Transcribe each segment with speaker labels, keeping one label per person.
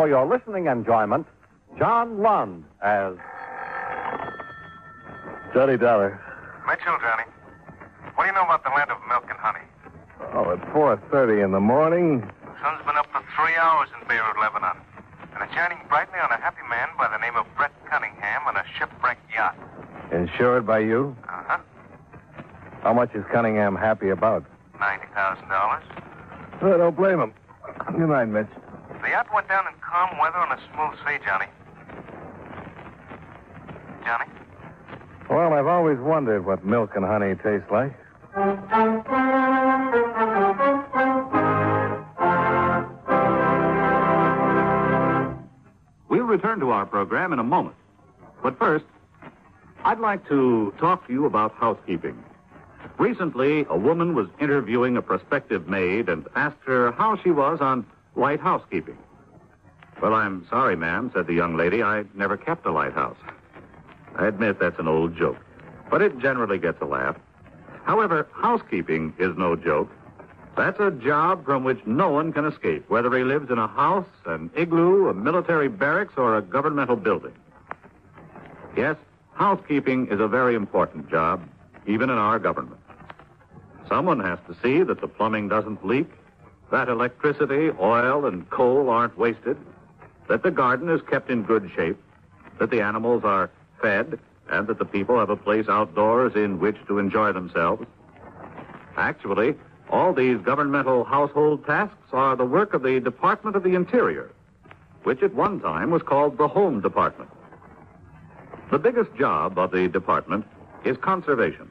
Speaker 1: for your listening enjoyment John Lund as
Speaker 2: Johnny Dollar.
Speaker 3: Mitchell, Johnny. What do you know about the land of milk and honey?
Speaker 2: Oh, at 4.30 in the morning,
Speaker 3: The sun's been up for three hours in Beirut, Lebanon. And it's shining brightly on a happy man by the name of Brett Cunningham on a shipwrecked yacht.
Speaker 2: insured by you.
Speaker 3: Uh-huh.
Speaker 2: How much is Cunningham happy about?
Speaker 3: $90,000.
Speaker 2: I don't blame him. Good night, Mitch.
Speaker 3: The yacht went down in calm weather on a smooth sea, Johnny. Johnny?
Speaker 2: Well, I've always wondered what milk and honey taste like.
Speaker 4: We'll return to our program in a moment. But first, I'd like to talk to you about housekeeping. Recently, a woman was interviewing a prospective maid and asked her how she was on light housekeeping. Well, I'm sorry, ma'am, said the young lady. I never kept a lighthouse. I admit that's an old joke, but it generally gets a laugh. However, housekeeping is no joke. That's a job from which no one can escape, whether he lives in a house, an igloo, a military barracks, or a governmental building. Yes, housekeeping is a very important job, even in our government. Someone has to see that the plumbing doesn't leak, that electricity, oil, and coal aren't wasted, that the garden is kept in good shape, that the animals are fed, and that the people have a place outdoors in which to enjoy themselves. Actually, all these governmental household tasks are the work of the Department of the Interior, which at one time was called the Home Department. The biggest job of the department is conservation,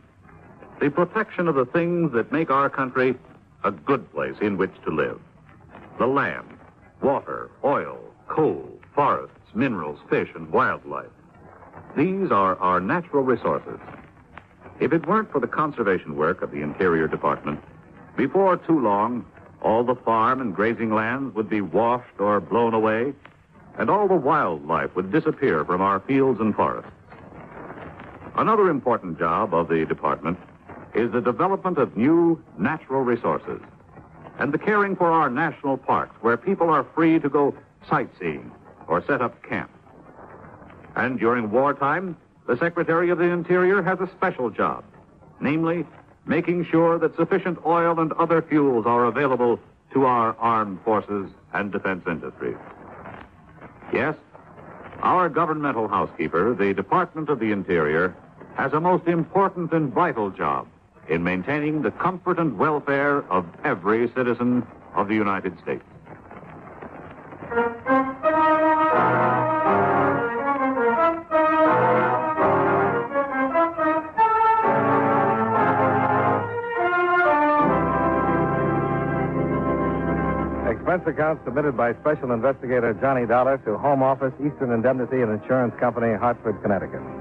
Speaker 4: the protection of the things that make our country a good place in which to live. The land, water, oil, coal, forests, minerals, fish, and wildlife. These are our natural resources. If it weren't for the conservation work of the Interior Department, before too long, all the farm and grazing lands would be washed or blown away, and all the wildlife would disappear from our fields and forests. Another important job of the department is the development of new natural resources and the caring for our national parks where people are free to go sightseeing or set up camp. And during wartime, the Secretary of the Interior has a special job, namely, making sure that sufficient oil and other fuels are available to our armed forces and defense industries. Yes, our governmental housekeeper, the Department of the Interior, has a most important and vital job in maintaining the comfort and welfare of every citizen of the United States.
Speaker 2: Expense account submitted by Special Investigator Johnny Dollar to Home Office, Eastern Indemnity and Insurance Company, Hartford, Connecticut.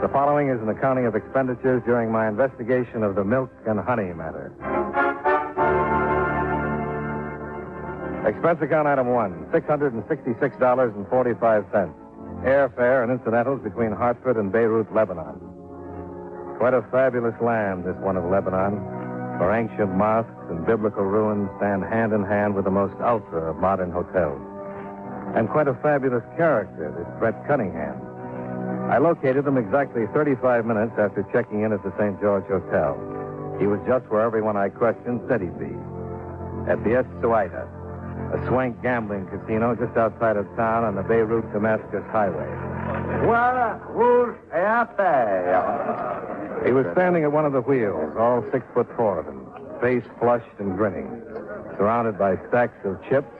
Speaker 2: The following is an accounting of expenditures during my investigation of the milk and honey matter. Expense account item one, $666.45. Airfare and incidentals between Hartford and Beirut, Lebanon. Quite a fabulous land, this one of Lebanon, where ancient mosques and biblical ruins stand hand in hand with the most ultra of modern hotels. And quite a fabulous character, this Brett Cunningham. I located him exactly 35 minutes after checking in at the St. George Hotel. He was just where everyone I questioned said he'd be. At the Estuaita, a swank gambling casino just outside of town on the Beirut Damascus Highway. Well, who's happy? He was standing at one of the wheels, all six foot four of him, face flushed and grinning, surrounded by stacks of chips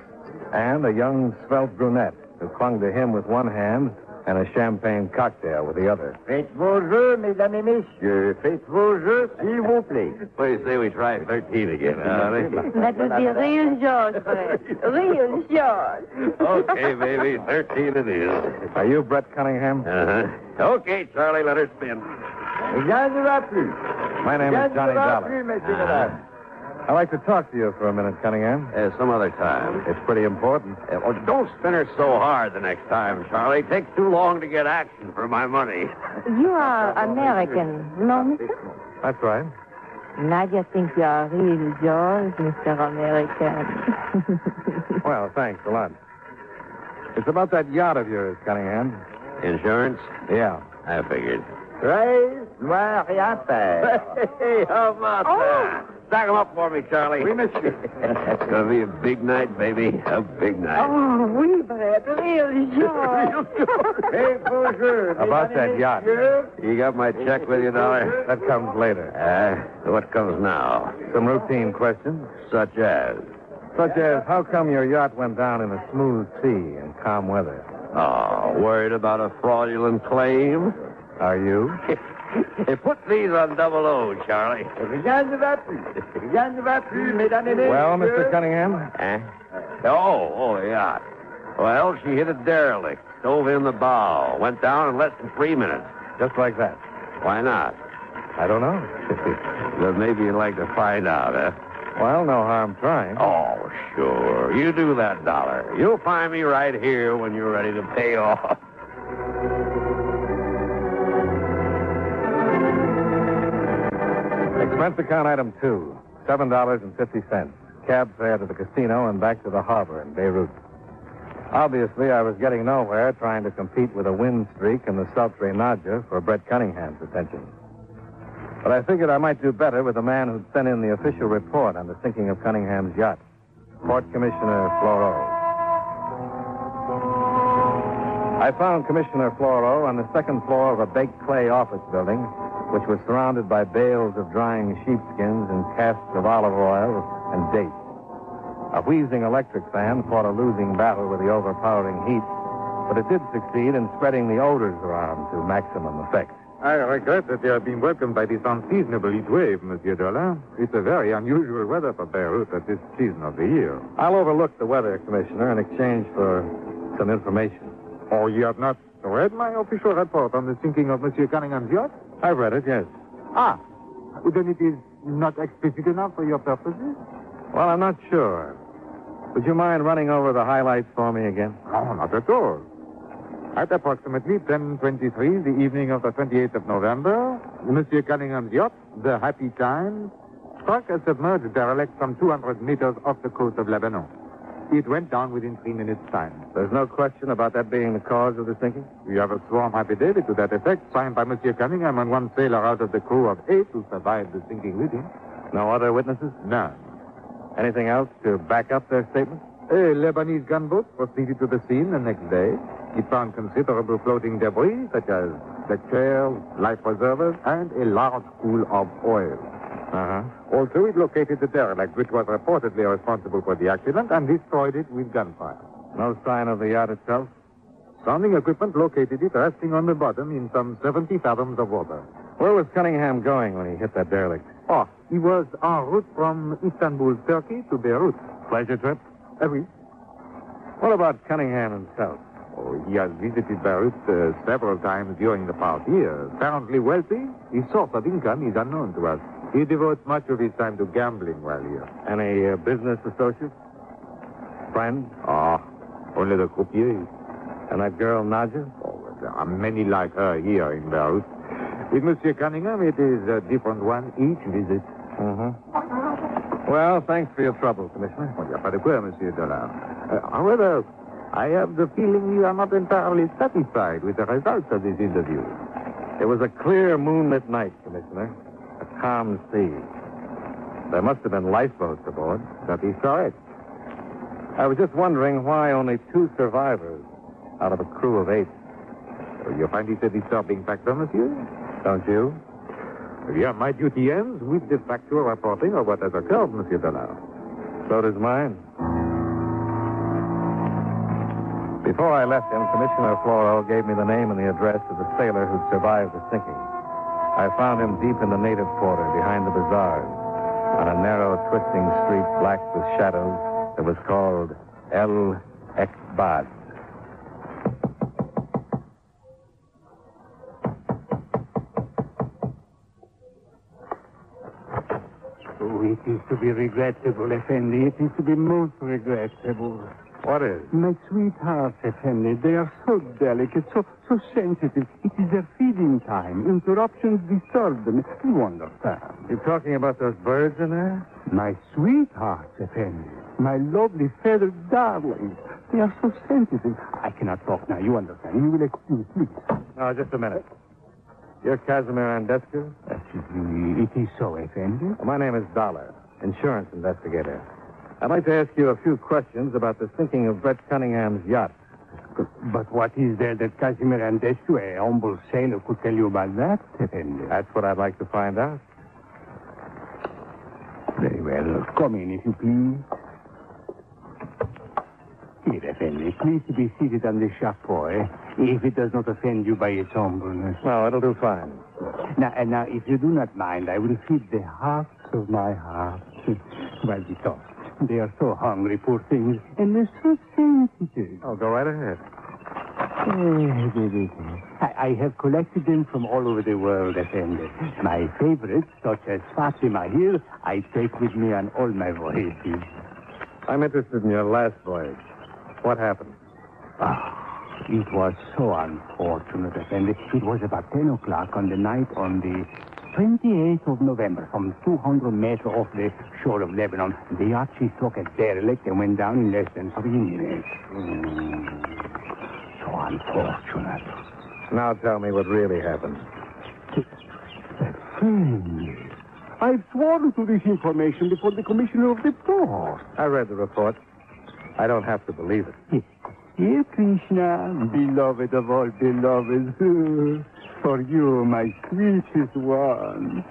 Speaker 2: and a young, svelte brunette who clung to him with one hand and a champagne cocktail with the other.
Speaker 5: Faites vos jeux, mesdames et messieurs. Faites vos jeux, s'il vous plaît.
Speaker 2: What do you say we try 13 again,
Speaker 6: That would be real George, Fred. Real George.
Speaker 2: Okay, baby, 13 it is. Are you Brett Cunningham?
Speaker 5: Uh-huh.
Speaker 2: Okay, Charlie, let her spin.
Speaker 5: J'en dirai plus.
Speaker 2: My name is Johnny
Speaker 5: J'en dirai
Speaker 2: Dollar.
Speaker 5: plus, messieurs, mesdames.
Speaker 2: I'd like to talk to you for a minute, Cunningham.
Speaker 5: Uh, some other time.
Speaker 2: It's pretty important.
Speaker 5: Uh, oh, don't spin her so hard the next time, Charlie. Takes too long to get action for my money.
Speaker 6: You are American, no, mister?
Speaker 2: That's right.
Speaker 6: Nadia thinks you are real George, Mr. American.
Speaker 2: Well, thanks a lot. It's about that yacht of yours, Cunningham.
Speaker 5: Insurance?
Speaker 2: Yeah.
Speaker 5: I figured.
Speaker 7: Très noir yacht.
Speaker 5: Hey, how about that? Stack 'em up for me, Charlie.
Speaker 7: Oui, you.
Speaker 5: it's going to be a big night, baby. A big night.
Speaker 6: Oh, oui, Brett, real George.
Speaker 7: Hey, bonjour.
Speaker 2: About that yacht.
Speaker 5: You got my check with you, Dollar?
Speaker 2: That comes later.
Speaker 5: Uh, what comes now?
Speaker 2: Some routine questions,
Speaker 5: Such as?
Speaker 2: such as how come your yacht went down in a smooth sea and calm weather?
Speaker 5: Oh, worried about a fraudulent claim?
Speaker 2: Are you?
Speaker 5: hey, put these on double O, Charlie.
Speaker 7: Rien ne va plus. Rien ne va plus, mesdames et messieurs.
Speaker 2: Well, Mr. Cunningham,
Speaker 5: Eh? Oh, oh, yeah. Well, she hit a derelict, stove in the bow, went down in less than three minutes.
Speaker 2: just like that.
Speaker 5: Why not?
Speaker 2: I don't know.
Speaker 5: Then maybe you'd like to find out, eh?
Speaker 2: well, no harm trying.
Speaker 5: Oh, sure. You do that, Dollar. You'll find me right here when you're ready to pay off.
Speaker 2: Expense account item two, seven dollars and fifty cents. Cab fare to the casino and back to the harbor in Beirut. Obviously, I was getting nowhere trying to compete with a wind streak and the sultry Nadja for Brett Cunningham's attention. But I figured I might do better with the man who'd sent in the official report on the sinking of Cunningham's yacht, Port Commissioner Floro. I found Commissioner Floro on the second floor of a baked clay office building, which was surrounded by bales of drying sheepskins and casks of olive oil and dates. A wheezing electric fan fought a losing battle with the overpowering heat, but it did succeed in spreading the odors around to maximum effect.
Speaker 8: I regret that you have been welcomed by this unseasonable heat wave, Monsieur Dolan. It's a very unusual weather for Beirut at this season of the year.
Speaker 2: I'll overlook the weather, Commissioner, in exchange for some information.
Speaker 8: Oh, you have not read my official report on the sinking of Monsieur Cunningham's yacht?
Speaker 2: I've read it, yes.
Speaker 8: Ah, then it is not explicit enough for your purposes?
Speaker 2: Well, I'm not sure. Would you mind running over the highlights for me again?
Speaker 8: No, not at all. At approximately 10.23, the evening of the 28th of November, Monsieur Cunningham's yacht, the Happy Times, struck a submerged derelict some 200 meters off the coast of Lebanon. It went down within three minutes' time.
Speaker 2: There's no question about that being the cause of the sinking?
Speaker 8: We have a sworn affidavit to that effect, signed by Monsieur Cunningham and one sailor out of the crew of eight who survived the sinking with him.
Speaker 2: No other witnesses?
Speaker 8: None.
Speaker 2: Anything else to back up their statement?
Speaker 8: A Lebanese gunboat proceeded to the scene the next day. It found considerable floating debris, such as the chairs, life preservers, and a large pool of oil.
Speaker 2: Uh-huh.
Speaker 8: Also, it located the derelict, which was reportedly responsible for the accident, and destroyed it with gunfire.
Speaker 2: No sign of the yacht itself?
Speaker 8: Sounding equipment located it resting on the bottom in some 70 fathoms of water.
Speaker 2: Where was Cunningham going when he hit that derelict?
Speaker 8: Oh, he was en route from Istanbul, Turkey to Beirut.
Speaker 2: Pleasure trip?
Speaker 8: Uh, oui.
Speaker 2: What about Cunningham himself?
Speaker 8: Oh, he has visited Beirut uh, several times during the past year. Apparently wealthy, his source of income is unknown to us. He devotes much of his time to gambling while here.
Speaker 2: Any uh, business associates? Friends?
Speaker 8: Ah, only the croupiers.
Speaker 2: And that girl, Nadja?
Speaker 8: Oh, there are many like her here in Beirut. With Monsieur Cunningham, it is a different one each visit.
Speaker 2: Mm-hmm. Well, thanks for your trouble, Commissioner.
Speaker 8: Oh, yeah, pas de quoi, Monsieur Dollard. Uh, however, I have the feeling you are not entirely satisfied with the results of this interview.
Speaker 2: It was a clear moonlit night, Commissioner. Calm sea. There must have been lifeboats aboard.
Speaker 8: That is correct.
Speaker 2: I was just wondering why only two survivors out of a crew of eight.
Speaker 8: So you find he said it a disturbing factor, Monsieur?
Speaker 2: Don't you?
Speaker 8: Yeah, my duty ends with the factual reporting of what has occurred, Monsieur Dollard.
Speaker 2: So does mine. Before I left him, Commissioner Floro gave me the name and the address of the sailor who'd survived the sinking. I found him deep in the native quarter behind the bazaars on a narrow, twisting street black with shadows that was called El Ekbad.
Speaker 7: Oh, it is to be regrettable, Effendi. It is to be most regrettable.
Speaker 2: What is?
Speaker 7: My sweethearts, Effendi, they are so delicate, so so sensitive. It is their feeding time. Interruptions disturb them. You understand.
Speaker 2: You're talking about those birds in there?
Speaker 7: My sweethearts, Effendi. My lovely feathered darlings. They are so sensitive. I cannot talk now. You understand. You will excuse, me.
Speaker 2: No, just a minute. You're Casimir Andescu?
Speaker 7: It is so, Effendi.
Speaker 2: Well, my name is Dollar, insurance investigator. I'd like to ask you a few questions about the sinking of Brett Cunningham's yacht.
Speaker 7: But what is there that Casimir Andescu, a humble sailor, could tell you about that?
Speaker 2: That's what I'd like to find out.
Speaker 7: Very well. Come in, if you please. Here, Effendi. Please to be seated on the chapeau, eh? If it does not offend you by its humbleness.
Speaker 2: No, it'll do fine.
Speaker 7: Now, and now, if you do not mind, I will feed the hearts of my heart while we talk. They are so hungry, poor things, and they're so sensitive.
Speaker 2: Oh, go right ahead.
Speaker 7: I, I have collected them from all over the world, Effendi. My favorites, such as Fatima here, I take with me on all my voyages.
Speaker 2: I'm interested in your last voyage. What happened?
Speaker 7: Ah, it was so unfortunate, Effendi. It was about 10 o'clock on the night on the 28th of November, some 200 meters off the shore of Lebanon. The she struck a derelict and went down in less than three minutes. Mm, so unfortunate.
Speaker 2: Now tell me what really happened.
Speaker 7: I've sworn to this information before the commissioner of the port.
Speaker 2: I read the report. I don't have to believe it.
Speaker 7: Here, Krishna, beloved of all beloveds, for you, my sweetest one.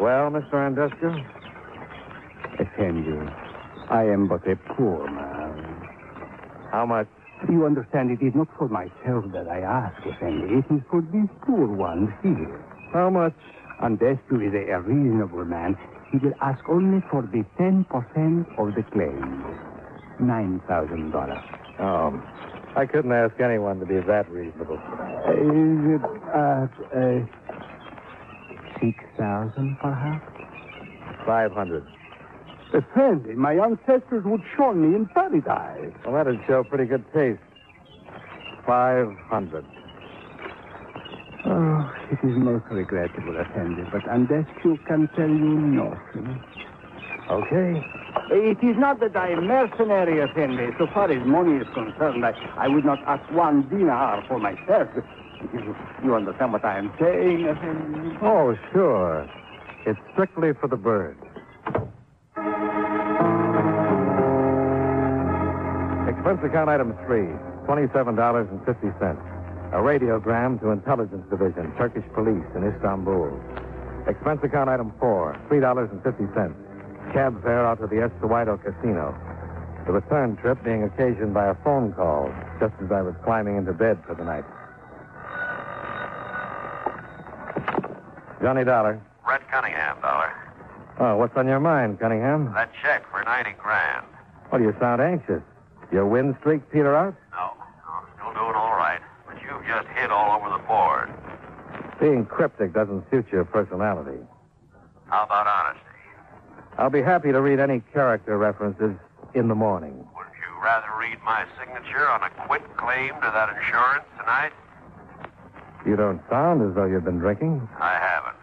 Speaker 2: Well, Mr. Andescu?
Speaker 7: Effendi, I am but a poor man.
Speaker 2: How much?
Speaker 7: You understand, it is not for myself that I ask, Effendi. It is for these poor ones here.
Speaker 2: How much?
Speaker 7: Andescu is a, a reasonable man. He will ask only for the 10% of the claim. $9,000.
Speaker 2: Oh, I couldn't ask anyone to be that reasonable.
Speaker 7: Is it, at uh, 6,000 perhaps?
Speaker 2: 500.
Speaker 7: Effendi, my ancestors would show me in paradise.
Speaker 2: Well, that'd show pretty good taste. 500.
Speaker 7: Oh, it is most regrettable, Effendi, but Andescu can tell you nothing.
Speaker 2: Okay.
Speaker 7: It is not that I am mercenary, Effendi. So far as money is concerned, I, I would not ask one dinar for myself. You, understand what I am saying, Effendi?
Speaker 2: Oh, sure. It's strictly for the bird. Expense account item three, $27.50. A radiogram to Intelligence Division, Turkish Police in Istanbul. Expense account item four, $3.50. Cab fare out to the Escowido Casino. The return trip being occasioned by a phone call just as I was climbing into bed for the night. Johnny Dollar.
Speaker 5: Brett Cunningham, Dollar.
Speaker 2: Oh, what's on your mind, Cunningham?
Speaker 5: That check for 90 grand.
Speaker 2: Well, you sound anxious. Your win streak peter out?
Speaker 5: No, no, still doing all right. But you've just hit all over the board.
Speaker 2: Being cryptic doesn't suit your personality.
Speaker 5: How about?
Speaker 2: I'll be happy to read any character references in the morning.
Speaker 5: Wouldn't you rather read my signature on a quit claim to that insurance tonight?
Speaker 2: You don't sound as though you've been drinking.
Speaker 5: I haven't.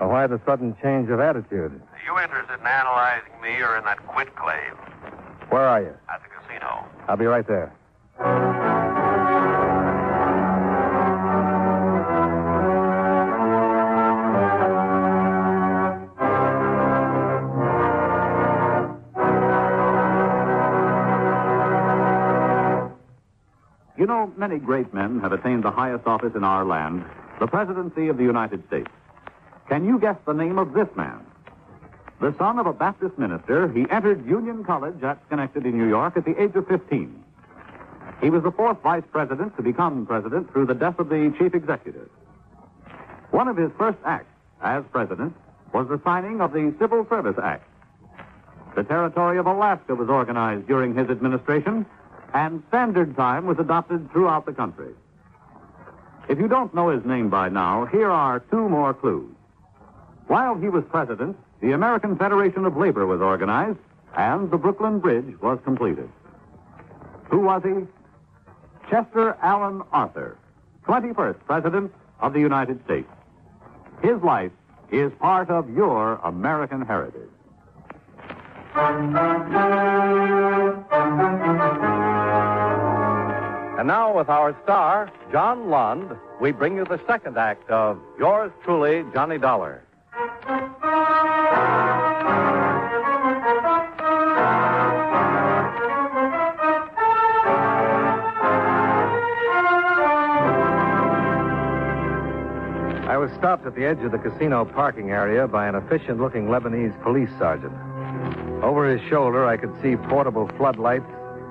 Speaker 2: Well, why the sudden change of attitude?
Speaker 5: Are you interested in analyzing me or in that quit claim?
Speaker 2: Where are you?
Speaker 5: At the casino.
Speaker 2: I'll be right there.
Speaker 4: Many great men have attained the highest office in our land, the presidency of the United States. Can you guess the name of this man? The son of a Baptist minister, he entered Union College at Schenectady, New York, at the age of 15. He was the fourth vice president to become president through the death of the chief executive. One of his first acts as president was the signing of the Civil Service Act. The territory of Alaska was organized during his administration, and standard time was adopted throughout the country. If you don't know his name by now, here are two more clues. While he was president, the American Federation of Labor was organized, and the Brooklyn Bridge was completed. Who was he? Chester Alan Arthur, 21st President of the United States. His life is part of your American heritage.
Speaker 1: And now, with our star, John Lund, we bring you the second act of Yours Truly, Johnny Dollar.
Speaker 2: I was stopped at the edge of the casino parking area by an efficient looking Lebanese police sergeant. Over his shoulder, I could see portable floodlights,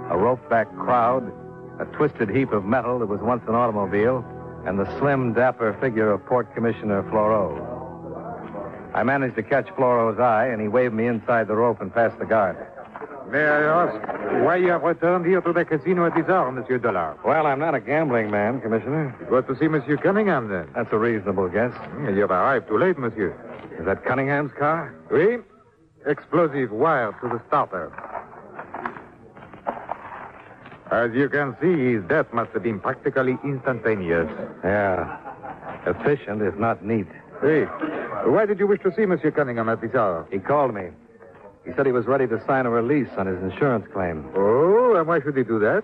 Speaker 2: a rope back crowd, a twisted heap of metal that was once an automobile, and the slim, dapper figure of Port Commissioner Floro. I managed to catch Floro's eye, and he waved me inside the rope and past the guard.
Speaker 8: May I ask why you have returned here to the casino at this hour, Monsieur Dollar?
Speaker 2: Well, I'm not a gambling man, Commissioner.
Speaker 8: Was to see Monsieur Cunningham, then.
Speaker 2: That's a reasonable guess.
Speaker 8: Hmm, you have arrived too late, Monsieur.
Speaker 2: Is that Cunningham's car?
Speaker 8: Oui. Explosive wire to the starter. As you can see, his death must have been practically instantaneous.
Speaker 2: Yeah. Efficient, if not neat.
Speaker 8: Hey, why did you wish to see Monsieur Cunningham at this hour?
Speaker 2: He called me. He said he was ready to sign a release on his insurance claim.
Speaker 8: Oh, and why should he do that?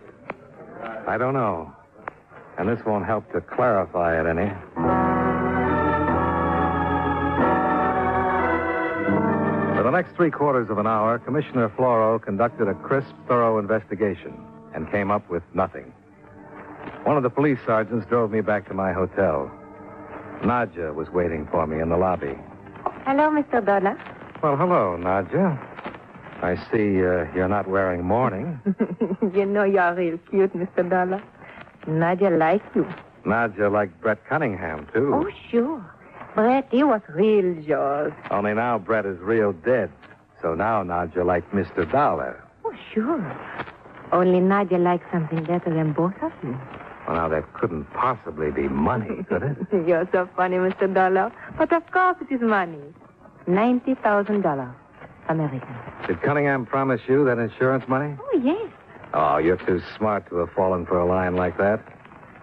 Speaker 2: I don't know. And this won't help to clarify it any. For the next three quarters of an hour, Commissioner Floro conducted a crisp, thorough investigation and came up with nothing. One of the police sergeants drove me back to my hotel. Nadja was waiting for me in the lobby.
Speaker 6: Hello, Mr. Dollar.
Speaker 2: Well, hello, Nadja. I see uh, you're not wearing mourning.
Speaker 6: you know you're real cute, Mr. Dollar. Nadia likes you.
Speaker 2: Nadja liked Brett Cunningham, too.
Speaker 6: Oh, sure. Brett, he was real yours.
Speaker 2: Only now Brett is real dead. So now Nadja likes Mr. Dollar.
Speaker 6: Oh, sure. Only Nadia likes something better than both of you.
Speaker 2: Well, now, that couldn't possibly be money, could it?
Speaker 6: You're so funny, Mr. Dollar. But of course it is money. $90,000. American.
Speaker 2: Did Cunningham promise you that insurance money?
Speaker 6: Oh, yes.
Speaker 2: Oh, you're too smart to have fallen for a line like that.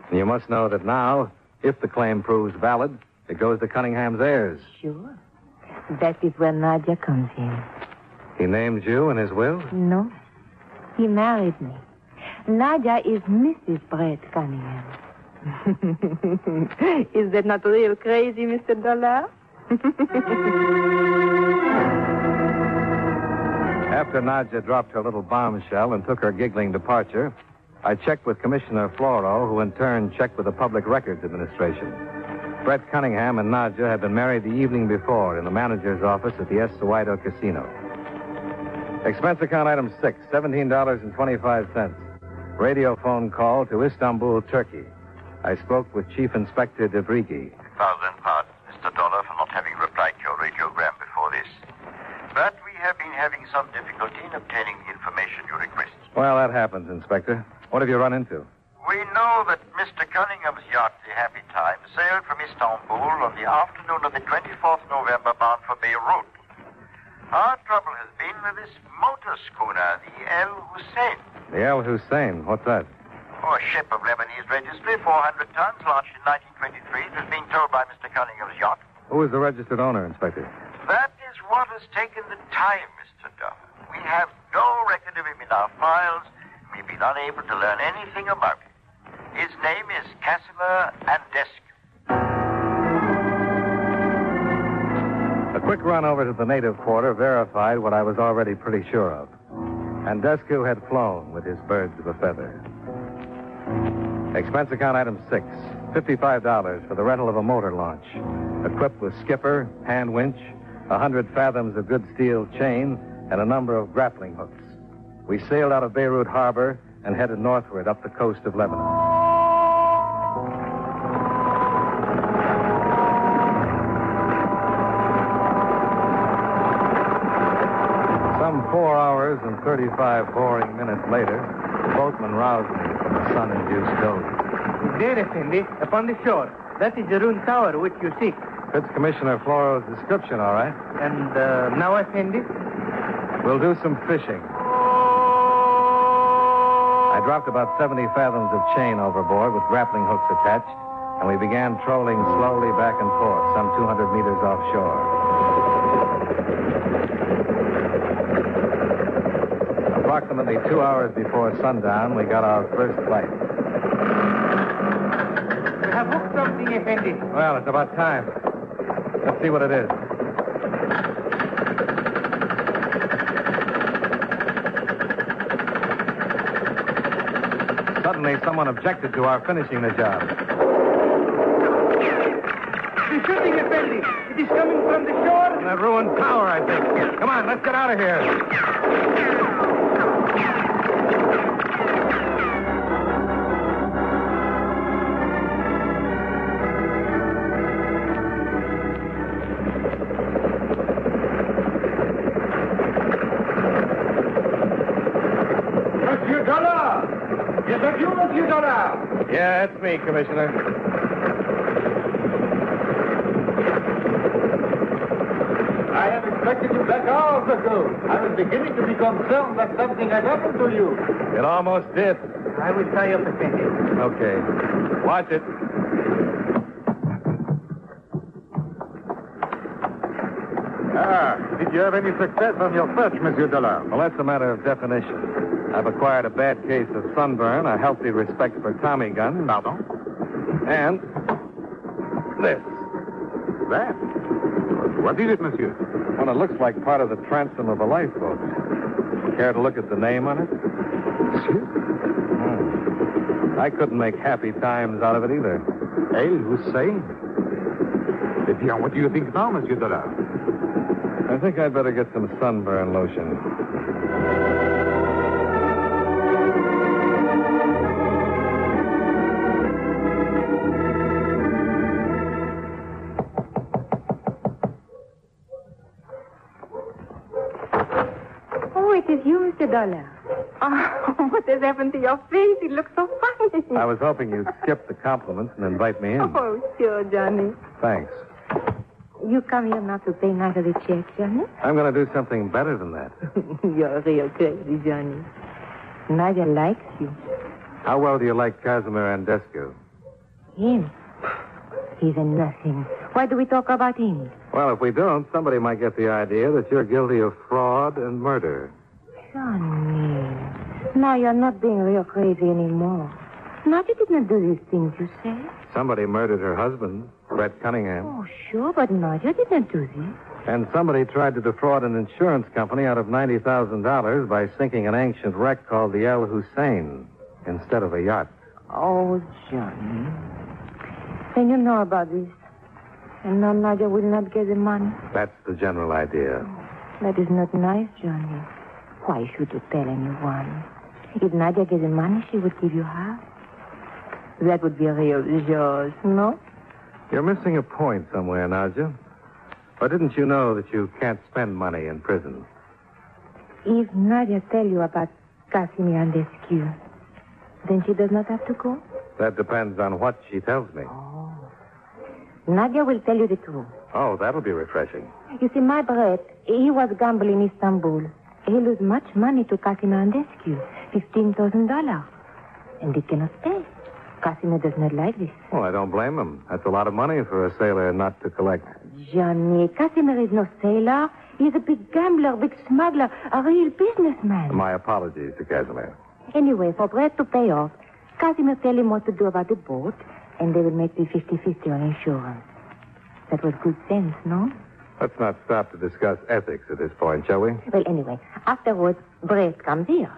Speaker 2: And you must know that now, if the claim proves valid, it goes to Cunningham's heirs.
Speaker 6: Sure. That is where Nadia comes in.
Speaker 2: He named you in his will?
Speaker 6: No. He married me. Nadia is Mrs. Brett Cunningham. is that not real crazy, Mr. Dollar?
Speaker 2: After Nadja dropped her little bombshell and took her giggling departure, I checked with Commissioner Floro, who in turn checked with the Public Records Administration. Brett Cunningham and Nadja had been married the evening before in the manager's office at the Estuado Casino. Expense account item six, $17.25. Radio phone call to Istanbul, Turkey. I spoke with Chief Inspector Debrigi.
Speaker 3: Thousand pardons, Mr. Dollar, for not having replied to your radiogram before this. But we have been having some difficulty in obtaining the information you request.
Speaker 2: Well, that happens, Inspector. What have you run into?
Speaker 3: We know that Mr. Cunningham's yacht, the Happy Time, sailed from Istanbul on the afternoon of the 24th November bound for Beirut. Our trouble has been with this motor schooner, the El Hussein.
Speaker 2: The El Hussein. What's that?
Speaker 3: Oh, a ship of Lebanese registry, 400 tons, launched in 1923. It was being towed by Mr. Cunningham's yacht.
Speaker 2: Who is the registered owner, Inspector?
Speaker 3: That is what has taken the time, Mr. Duff. We have no record of him in our files. We've been unable to learn anything about him. His name is Casimir Andescu.
Speaker 2: A quick run over to the native quarter verified what I was already pretty sure of. and Andescu had flown with his birds of a feather. Expense account item six, $55 for the rental of a motor launch, equipped with skipper, hand winch, a hundred fathoms of good steel chain, and a number of grappling hooks. We sailed out of Beirut Harbor and headed northward up the coast of Lebanon. Hours and 35 boring minutes later, the boatman roused me from a sun-induced doze.
Speaker 9: There, Effendi, upon the shore. That is the ruined tower which you seek.
Speaker 2: Fits Commissioner Floro's description, all right.
Speaker 9: And uh, now, Effendi?
Speaker 2: We'll do some fishing. I dropped about 70 fathoms of chain overboard with grappling hooks attached, and we began trolling slowly back and forth, some 200 meters offshore. Approximately two hours before sundown, we got our first bite.
Speaker 9: have hooked something, eh, Effendi.
Speaker 2: Well, it's about time. Let's see what it is. Suddenly, someone objected to our finishing the job.
Speaker 9: The shooting, Effendi. It is coming from the shore.
Speaker 2: That ruined tower, I think. Come on, let's get out of here. Me, Commissioner.
Speaker 8: I have expected you back hours ago. I was beginning to be concerned that something had happened to you.
Speaker 2: It almost did.
Speaker 9: I will tie up, Effendi.
Speaker 2: Okay. Watch it.
Speaker 8: Ah, did you have any success on your search, Monsieur Dollar?
Speaker 2: Well, that's a matter of definition. I've acquired a bad case of sunburn, a healthy respect for Tommy guns,
Speaker 8: Pardon?
Speaker 2: and this.
Speaker 8: That? What is it, Monsieur?
Speaker 2: Well, it looks like part of the transom of a lifeboat. Care to look at the name on it?
Speaker 8: Monsieur?
Speaker 2: Hmm. I couldn't make happy times out of it either.
Speaker 8: El Hussein? Eh bien, what do you think now, Monsieur Dollar?
Speaker 2: I think I'd better get some sunburn lotion.
Speaker 6: Dollar. Oh, what has happened to your face? It looks so funny.
Speaker 2: I was hoping you'd skip the compliments and invite me in.
Speaker 6: Oh, sure, Johnny.
Speaker 2: Thanks.
Speaker 6: You come here not to pay Nadia the check, Johnny?
Speaker 2: I'm going to do something better than that.
Speaker 6: You're real crazy, Johnny. Nadia likes you.
Speaker 2: How well do you like Casimir Andescu?
Speaker 6: Him. He's a nothing. Why do we talk about him?
Speaker 2: Well, if we don't, somebody might get the idea that you're guilty of fraud and murder.
Speaker 6: Johnny. Now you're not being real crazy anymore. Nadia did not do these things, you say?
Speaker 2: Somebody murdered her husband, Brett Cunningham.
Speaker 6: Oh, sure, but Nadia did not do this.
Speaker 2: And somebody tried to defraud an insurance company out of $90,000 by sinking an ancient wreck called the El Hussein instead of a yacht.
Speaker 6: Oh, Johnny. Then you know about this. And now Nadia will not get the money.
Speaker 2: That's the general idea.
Speaker 6: Oh, that is not nice, Johnny. Why should you tell anyone? If Nadia gets the money, she would give you half. That would be a real yours, no?
Speaker 2: You're missing a point somewhere, Nadia. Or didn't you know that you can't spend money in prison?
Speaker 6: If Nadia tell you about Casimir Andescu, then she does not have to go?
Speaker 2: That depends on what she tells me. Oh.
Speaker 6: Nadia will tell you the truth.
Speaker 2: Oh, that'll be refreshing.
Speaker 6: You see, my Brett, he was gambling in Istanbul. He lose much money to Casimir Andescu, $15,000. And he cannot pay. Casimir does not like this.
Speaker 2: Well, I don't blame him. That's a lot of money for a sailor not to collect.
Speaker 6: Johnny, Casimir is no sailor. He's a big gambler, big smuggler, a real businessman.
Speaker 2: My apologies to Casimir.
Speaker 6: Anyway, for Brett to pay off, Casimir tell him what to do about the boat, and they will make the 50-50 on insurance. That was good sense, no?
Speaker 2: Let's not stop to discuss ethics at this point, shall we?
Speaker 6: Well, anyway, afterwards, Brett comes here.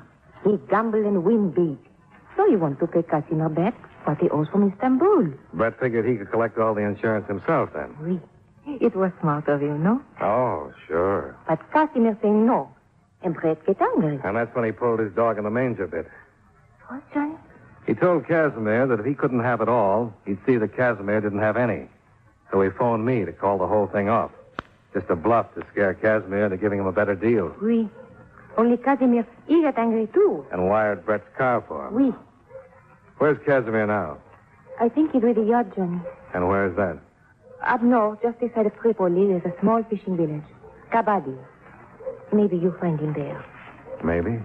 Speaker 6: He gamble and win big. So he want to pay Casimir back what he owes from Istanbul.
Speaker 2: Brett figured he could collect all the insurance himself then.
Speaker 6: Oui. It was smart of you, no?
Speaker 2: Oh, sure.
Speaker 6: But Casimir say no. And Brett get angry.
Speaker 2: And that's when he pulled his dog in the manger bit.
Speaker 6: What, Johnny?
Speaker 2: He told Casimir that if he couldn't have it all, he'd see that Casimir didn't have any. So he phoned me to call the whole thing off. Just a bluff to scare Casimir into giving him a better deal.
Speaker 6: Oui. Only Casimir, he got angry too.
Speaker 2: And wired Brett's car for him.
Speaker 6: Oui.
Speaker 2: Where's Casimir now?
Speaker 6: I think he's with the yacht, Johnny.
Speaker 2: And where's that?
Speaker 6: Up north, just beside of Tripoli, there's a small fishing village. Kabadi. Maybe you'll find him there.
Speaker 2: Maybe.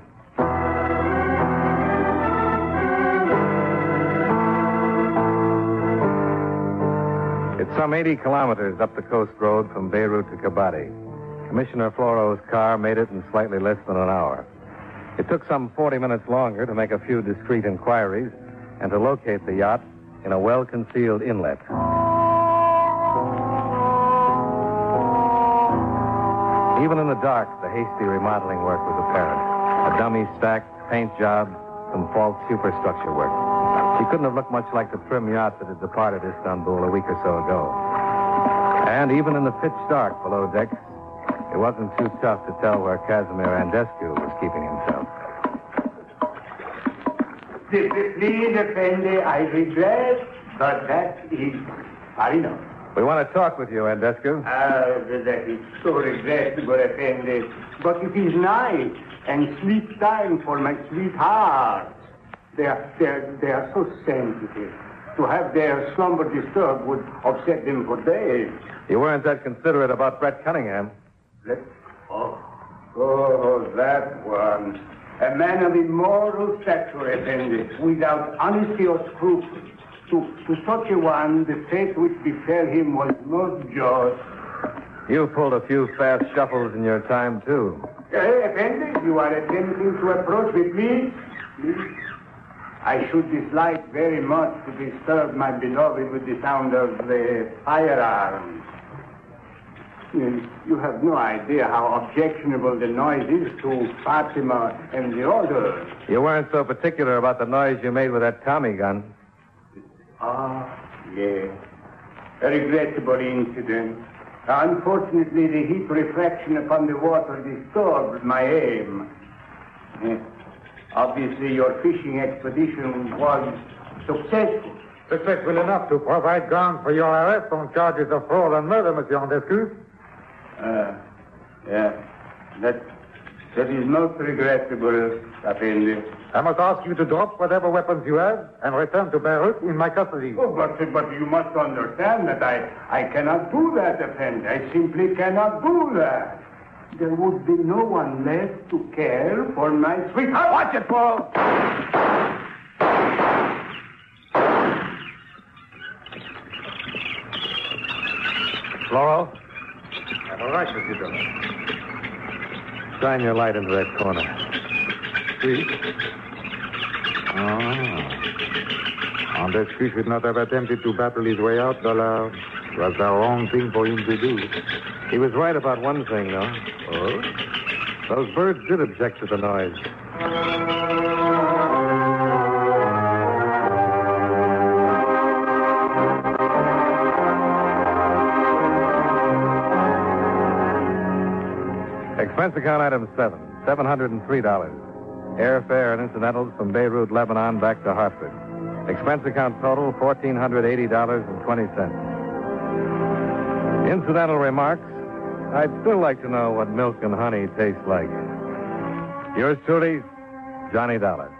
Speaker 2: Some 80 kilometers up the coast road from Beirut to Kabadi. Commissioner Floro's car made it in slightly less than an hour. It took some 40 minutes longer to make a few discreet inquiries and to locate the yacht in a well concealed inlet. Even in the dark, the hasty remodeling work was apparent. A dummy stack, paint job, some false superstructure work. She couldn't have looked much like the trim yacht that had departed Istanbul a week or so ago. And even in the pitch dark below decks, it wasn't too tough to tell where Casimir Andescu was keeping himself.
Speaker 7: Please, Effendi, I regret, but that is final.
Speaker 2: We want to talk with you, Andescu.
Speaker 7: Ah, that is so regrettable, Effendi. But it is night and sleep time for my sweetheart. They are, they are, they are so sensitive. To have their slumber disturbed would upset them for days.
Speaker 2: You weren't that considerate about Brett Cunningham.
Speaker 7: Let, oh, oh, that one. A man of immoral stature, Effendi, without honesty or scruples. To, to such a one, the fate which befell him was most just.
Speaker 2: You pulled a few fast shuffles in your time, too.
Speaker 7: Hey, Effendi, you are attempting to approach me, please? I should dislike very much to disturb my beloved with the sound of the firearms. You have no idea how objectionable the noise is to Fatima and the others.
Speaker 2: You weren't so particular about the noise you made with that Tommy gun.
Speaker 7: Ah, yes. A regrettable incident. Unfortunately, the heat reflection upon the water disturbed my aim. Obviously, your fishing expedition was successful.
Speaker 8: Successful enough to provide ground for your arrest on charges of fraud and murder, Monsieur Andescu.
Speaker 7: Uh, yeah. That, that is most regrettable, Effendi.
Speaker 8: I must ask you to drop whatever weapons you have and return to Beirut in my custody.
Speaker 7: Oh, but, but you must understand that I, I cannot do that, Effendi. I simply cannot do that. There would be no one left to care for my sweetheart.
Speaker 2: Watch it, Paul! Laurel?
Speaker 8: All right, Monsieur Dillon.
Speaker 2: Shine your light into that corner.
Speaker 8: See? Ah. Andescu should not have attempted to battle his way out, Dollar. It was the wrong thing for him to do.
Speaker 2: He was right about one thing, though.
Speaker 8: Oh?
Speaker 2: Those birds did object to the noise. Expense account item seven, $703. Airfare and incidentals from Beirut, Lebanon, back to Hartford. Expense account total, $1,480.20. Incidental remarks, I'd still like to know what milk and honey taste like. Yours truly, Johnny Dollar.